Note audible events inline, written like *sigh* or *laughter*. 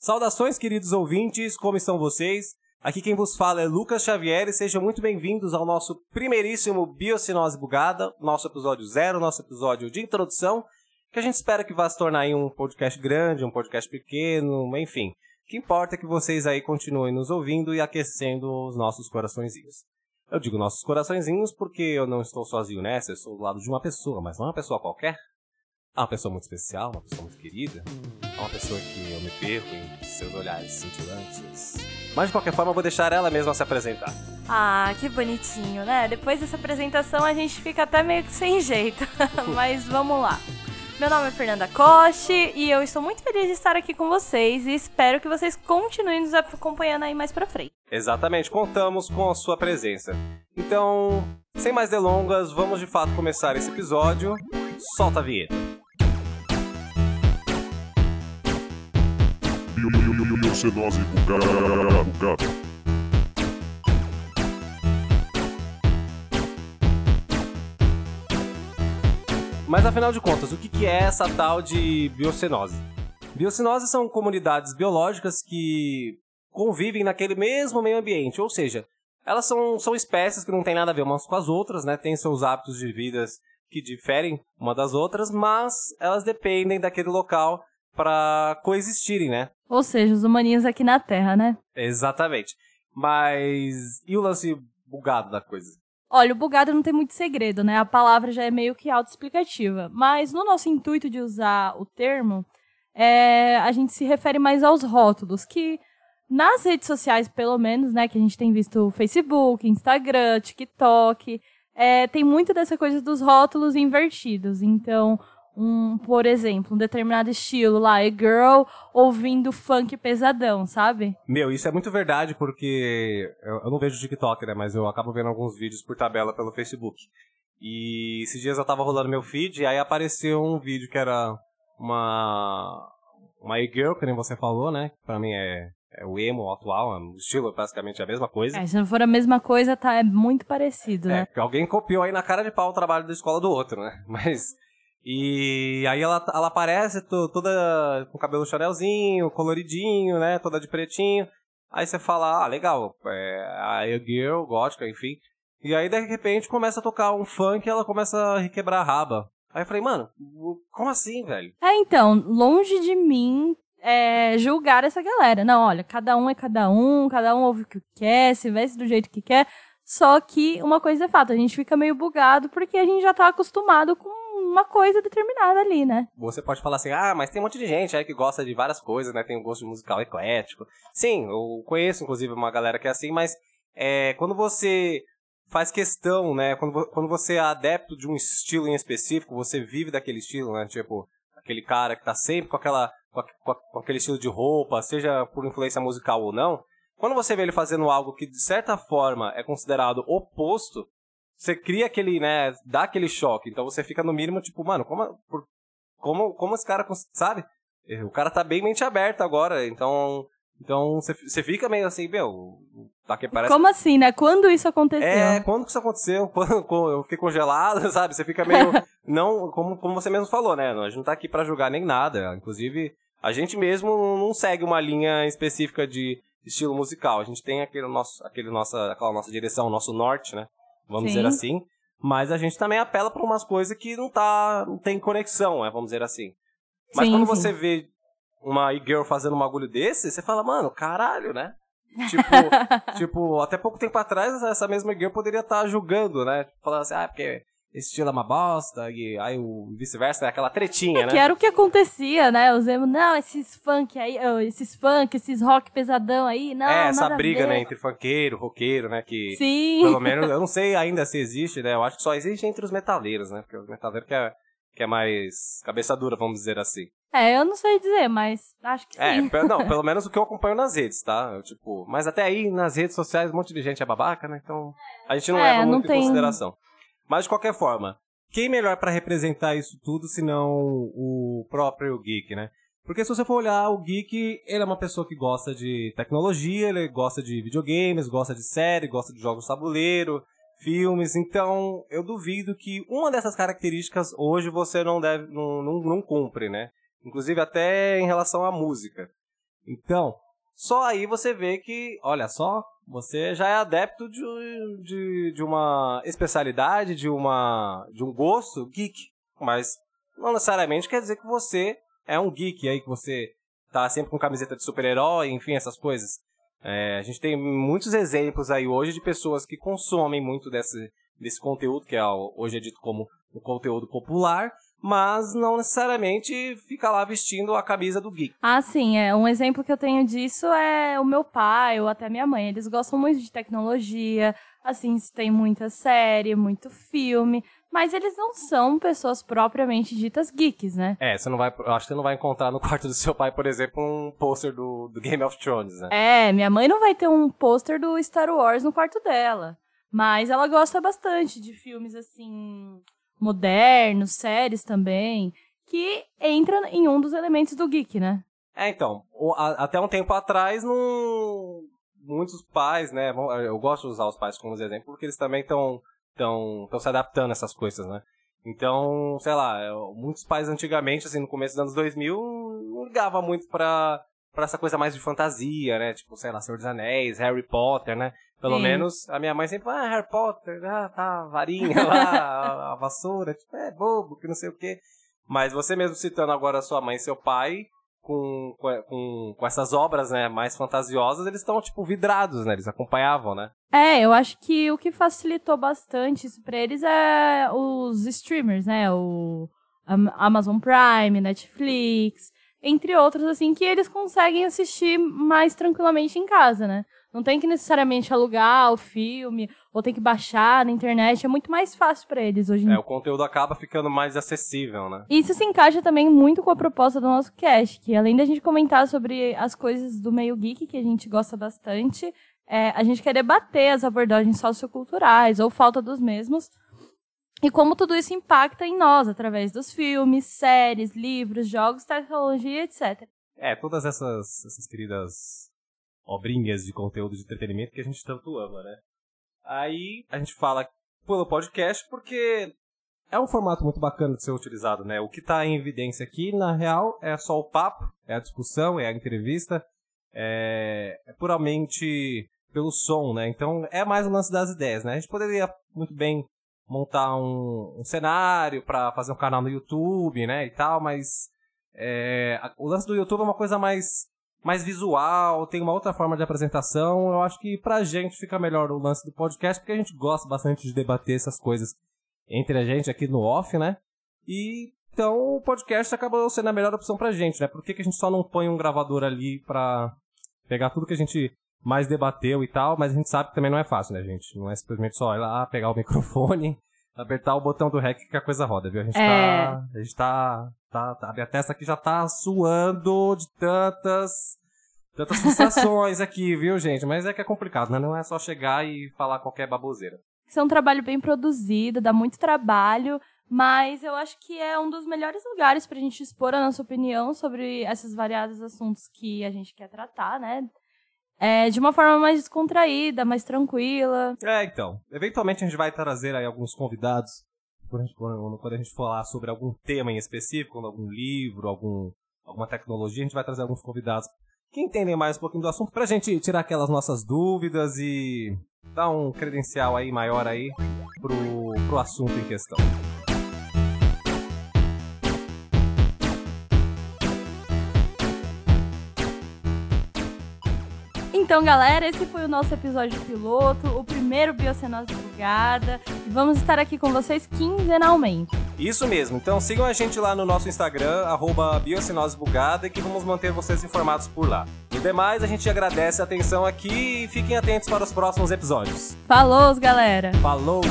Saudações, queridos ouvintes, como estão vocês? Aqui quem vos fala é Lucas Xavier e sejam muito bem-vindos ao nosso primeiríssimo Biocinose Bugada, nosso episódio zero, nosso episódio de introdução, que a gente espera que vá se tornar aí um podcast grande, um podcast pequeno, enfim. O que importa é que vocês aí continuem nos ouvindo e aquecendo os nossos coraçõezinhos. Eu digo nossos coraçõezinhos porque eu não estou sozinho nessa, eu estou do lado de uma pessoa, mas não uma pessoa qualquer. É uma pessoa muito especial, uma pessoa muito querida. É uma pessoa que eu me perco em seus olhares cintilantes. Mas de qualquer forma, eu vou deixar ela mesma se apresentar. Ah, que bonitinho, né? Depois dessa apresentação a gente fica até meio que sem jeito. *laughs* Mas vamos lá. Meu nome é Fernanda Coste e eu estou muito feliz de estar aqui com vocês e espero que vocês continuem nos acompanhando aí mais pra frente. Exatamente, contamos com a sua presença. Então, sem mais delongas, vamos de fato começar esse episódio. Solta a vinheta. Bugada. Mas afinal de contas, o que é essa tal de biocenose? Biocenose são comunidades biológicas que convivem naquele mesmo meio ambiente, ou seja, elas são, são espécies que não têm nada a ver umas com as outras, né? Têm seus hábitos de vidas que diferem uma das outras, mas elas dependem daquele local para coexistirem, né? Ou seja, os humaninhos aqui na Terra, né? Exatamente. Mas e o lance bugado da coisa? Olha, o bugado não tem muito segredo, né? A palavra já é meio que autoexplicativa. Mas no nosso intuito de usar o termo, é, a gente se refere mais aos rótulos, que nas redes sociais, pelo menos, né? Que a gente tem visto Facebook, Instagram, TikTok, é, tem muito dessa coisa dos rótulos invertidos. Então, um, por exemplo, um determinado estilo lá, e girl ouvindo funk pesadão, sabe? Meu, isso é muito verdade, porque eu, eu não vejo TikTok, né? Mas eu acabo vendo alguns vídeos por tabela pelo Facebook. E esses dias eu tava rolando meu feed e aí apareceu um vídeo que era uma. Uma e-girl, que nem você falou, né? Pra mim é, é o emo atual, o estilo é basicamente a mesma coisa. É, se não for a mesma coisa, tá é muito parecido, É, né? que alguém copiou aí na cara de pau o trabalho da escola do outro, né? *laughs* Mas. E aí ela, ela aparece to- toda com cabelo chanelzinho, coloridinho, né? Toda de pretinho. Aí você fala, ah, legal, é a girl, gótica, enfim. E aí, de repente, começa a tocar um funk e ela começa a requebrar a raba. Aí eu falei, mano, como assim, velho? É, então, longe de mim é, julgar essa galera. Não, olha, cada um é cada um, cada um ouve o que quer, se veste do jeito que quer. Só que uma coisa é fato, a gente fica meio bugado porque a gente já tá acostumado com uma coisa determinada ali, né? Você pode falar assim, ah, mas tem um monte de gente aí que gosta de várias coisas, né? Tem um gosto musical eclético. Sim, eu conheço, inclusive, uma galera que é assim, mas é, quando você faz questão, né? Quando, quando você é adepto de um estilo em específico, você vive daquele estilo, né? Tipo, aquele cara que tá sempre com aquela. Com, a- com a- com aquele estilo de roupa, seja por influência musical ou não. Quando você vê ele fazendo algo que, de certa forma, é considerado oposto, você cria aquele, né? Dá aquele choque. Então você fica no mínimo, tipo, mano, como, como, como esse cara, sabe? Eh, O cara tá bem mente aberta agora, então. Então você você fica meio assim, meu. Tá que parece. Como assim, né? Quando isso aconteceu? É, quando que isso aconteceu? *laughs* Quando, quando eu fiquei congelado, *laughs* sabe? Você fica meio. *laughs* não, como, como você mesmo falou, né? A gente não tá aqui pra julgar nem nada. Inclusive, a gente mesmo não segue uma linha específica de estilo musical. A gente tem aquele nosso, aquele nossa, aquela nossa direção, nosso norte, né? Vamos Sim. dizer assim. Mas a gente também apela pra umas coisas que não tá. não tem conexão, né? Vamos dizer assim. Mas Sim, quando sim. você vê uma e-girl fazendo um bagulho desse, você fala, mano, caralho, né? *laughs* Tipo, tipo, até pouco tempo atrás, essa mesma girl poderia estar julgando, né? Falando assim, ah, porque esse estilo é uma bosta, e aí o vice-versa, é aquela tretinha, né? Que era o que acontecia, né? Os emo, não, esses funk aí, esses funk, esses rock pesadão aí, não, é, essa briga, né, entre funkeiro, roqueiro, né, que... Sim. Pelo menos, *laughs* eu não sei ainda se existe, né? Eu acho que só existe entre os metaleiros, né? Porque os metaleiros que é, que é mais cabeça dura, vamos dizer assim. É, eu não sei dizer, mas acho que É, sim. pe- não, *laughs* pelo menos o que eu acompanho nas redes, tá? Eu, tipo, mas até aí, nas redes sociais, um monte de gente é babaca, né? Então, a gente não É, leva não muito tem- em consideração. Mas, de qualquer forma, quem melhor pra representar isso tudo senão o próprio geek, né? Porque se você for olhar, o geek, ele é uma pessoa que gosta de tecnologia, ele gosta de videogames, gosta de série, gosta de jogos tabuleiro, filmes, então eu duvido que uma dessas características hoje você não deve, não, não, não cumpre, né? Inclusive até em relação à música. Então, só aí você vê que, olha só, você já é adepto de, de, de uma especialidade, de, uma, de um gosto geek. Mas não necessariamente quer dizer que você é um geek aí, que você tá sempre com camiseta de super-herói, enfim, essas coisas. É, a gente tem muitos exemplos aí hoje de pessoas que consomem muito desse, desse conteúdo, que é, hoje é dito como um conteúdo popular, mas não necessariamente fica lá vestindo a camisa do geek. Ah, sim, é. Um exemplo que eu tenho disso é o meu pai ou até minha mãe. Eles gostam muito de tecnologia, assim, tem muita série, muito filme, mas eles não são pessoas propriamente ditas geeks, né? É, você não vai, eu acho que você não vai encontrar no *laughs* quarto do seu pai, por exemplo, um pôster do, do Game of Thrones, né? É, minha mãe não vai ter um pôster do Star Wars no quarto dela, mas ela gosta bastante de filmes assim modernos, séries também, que entra em um dos elementos do geek, né? É, então, até um tempo atrás, muitos pais, né, eu gosto de usar os pais como exemplo, porque eles também estão tão, tão se adaptando a essas coisas, né? Então, sei lá, muitos pais antigamente, assim, no começo dos anos 2000, não ligavam muito pra, pra essa coisa mais de fantasia, né? Tipo, sei lá, Senhor dos Anéis, Harry Potter, né? Pelo Sim. menos a minha mãe sempre fala, ah, Harry Potter, ah, tá, varinha lá, *laughs* a, a, vassoura, tipo, é bobo, que não sei o quê. Mas você mesmo citando agora sua mãe e seu pai, com, com, com essas obras, né, mais fantasiosas, eles estão, tipo, vidrados, né? Eles acompanhavam, né? É, eu acho que o que facilitou bastante isso pra eles é os streamers, né? O Amazon Prime, Netflix, entre outros, assim, que eles conseguem assistir mais tranquilamente em casa, né? Não tem que necessariamente alugar o filme ou tem que baixar na internet. É muito mais fácil para eles hoje em dia. É, o conteúdo acaba ficando mais acessível, né? Isso se encaixa também muito com a proposta do nosso cast, que além da gente comentar sobre as coisas do meio geek, que a gente gosta bastante, é, a gente quer debater as abordagens socioculturais ou falta dos mesmos. E como tudo isso impacta em nós, através dos filmes, séries, livros, jogos, tecnologia, etc. É, todas essas, essas queridas obrinhas de conteúdo de entretenimento que a gente tanto ama, né? Aí a gente fala pelo podcast porque é um formato muito bacana de ser utilizado, né? O que está em evidência aqui, na real, é só o papo, é a discussão, é a entrevista, é, é puramente pelo som, né? Então é mais o lance das ideias, né? A gente poderia muito bem montar um, um cenário para fazer um canal no YouTube, né? E tal, mas é, o lance do YouTube é uma coisa mais mais visual, tem uma outra forma de apresentação. Eu acho que pra gente fica melhor o lance do podcast, porque a gente gosta bastante de debater essas coisas entre a gente aqui no off, né? E então o podcast acabou sendo a melhor opção pra gente, né? Por que, que a gente só não põe um gravador ali pra pegar tudo que a gente mais debateu e tal, mas a gente sabe que também não é fácil, né, gente? Não é simplesmente só ir lá, pegar o microfone, *laughs* apertar o botão do REC que a coisa roda, viu? A gente é... tá. A gente tá, tá, tá. A minha testa aqui já tá suando de tantas. Tantas frustrações *laughs* aqui, viu, gente? Mas é que é complicado, né? Não é só chegar e falar qualquer baboseira. Isso é um trabalho bem produzido, dá muito trabalho, mas eu acho que é um dos melhores lugares pra gente expor a nossa opinião sobre esses variados assuntos que a gente quer tratar, né? É, de uma forma mais descontraída, mais tranquila. É, então. Eventualmente a gente vai trazer aí alguns convidados quando a gente, quando a gente falar sobre algum tema em específico, algum livro, algum, alguma tecnologia, a gente vai trazer alguns convidados que entendem mais um pouquinho do assunto pra gente tirar aquelas nossas dúvidas e dar um credencial aí maior aí pro, pro assunto em questão. Então, galera, esse foi o nosso episódio piloto, o primeiro Biocenose Divulgada. E vamos estar aqui com vocês quinzenalmente. Isso mesmo. Então sigam a gente lá no nosso Instagram, arroba Bugada, que vamos manter vocês informados por lá. E demais, a gente agradece a atenção aqui e fiquem atentos para os próximos episódios. Falou, galera! Falou!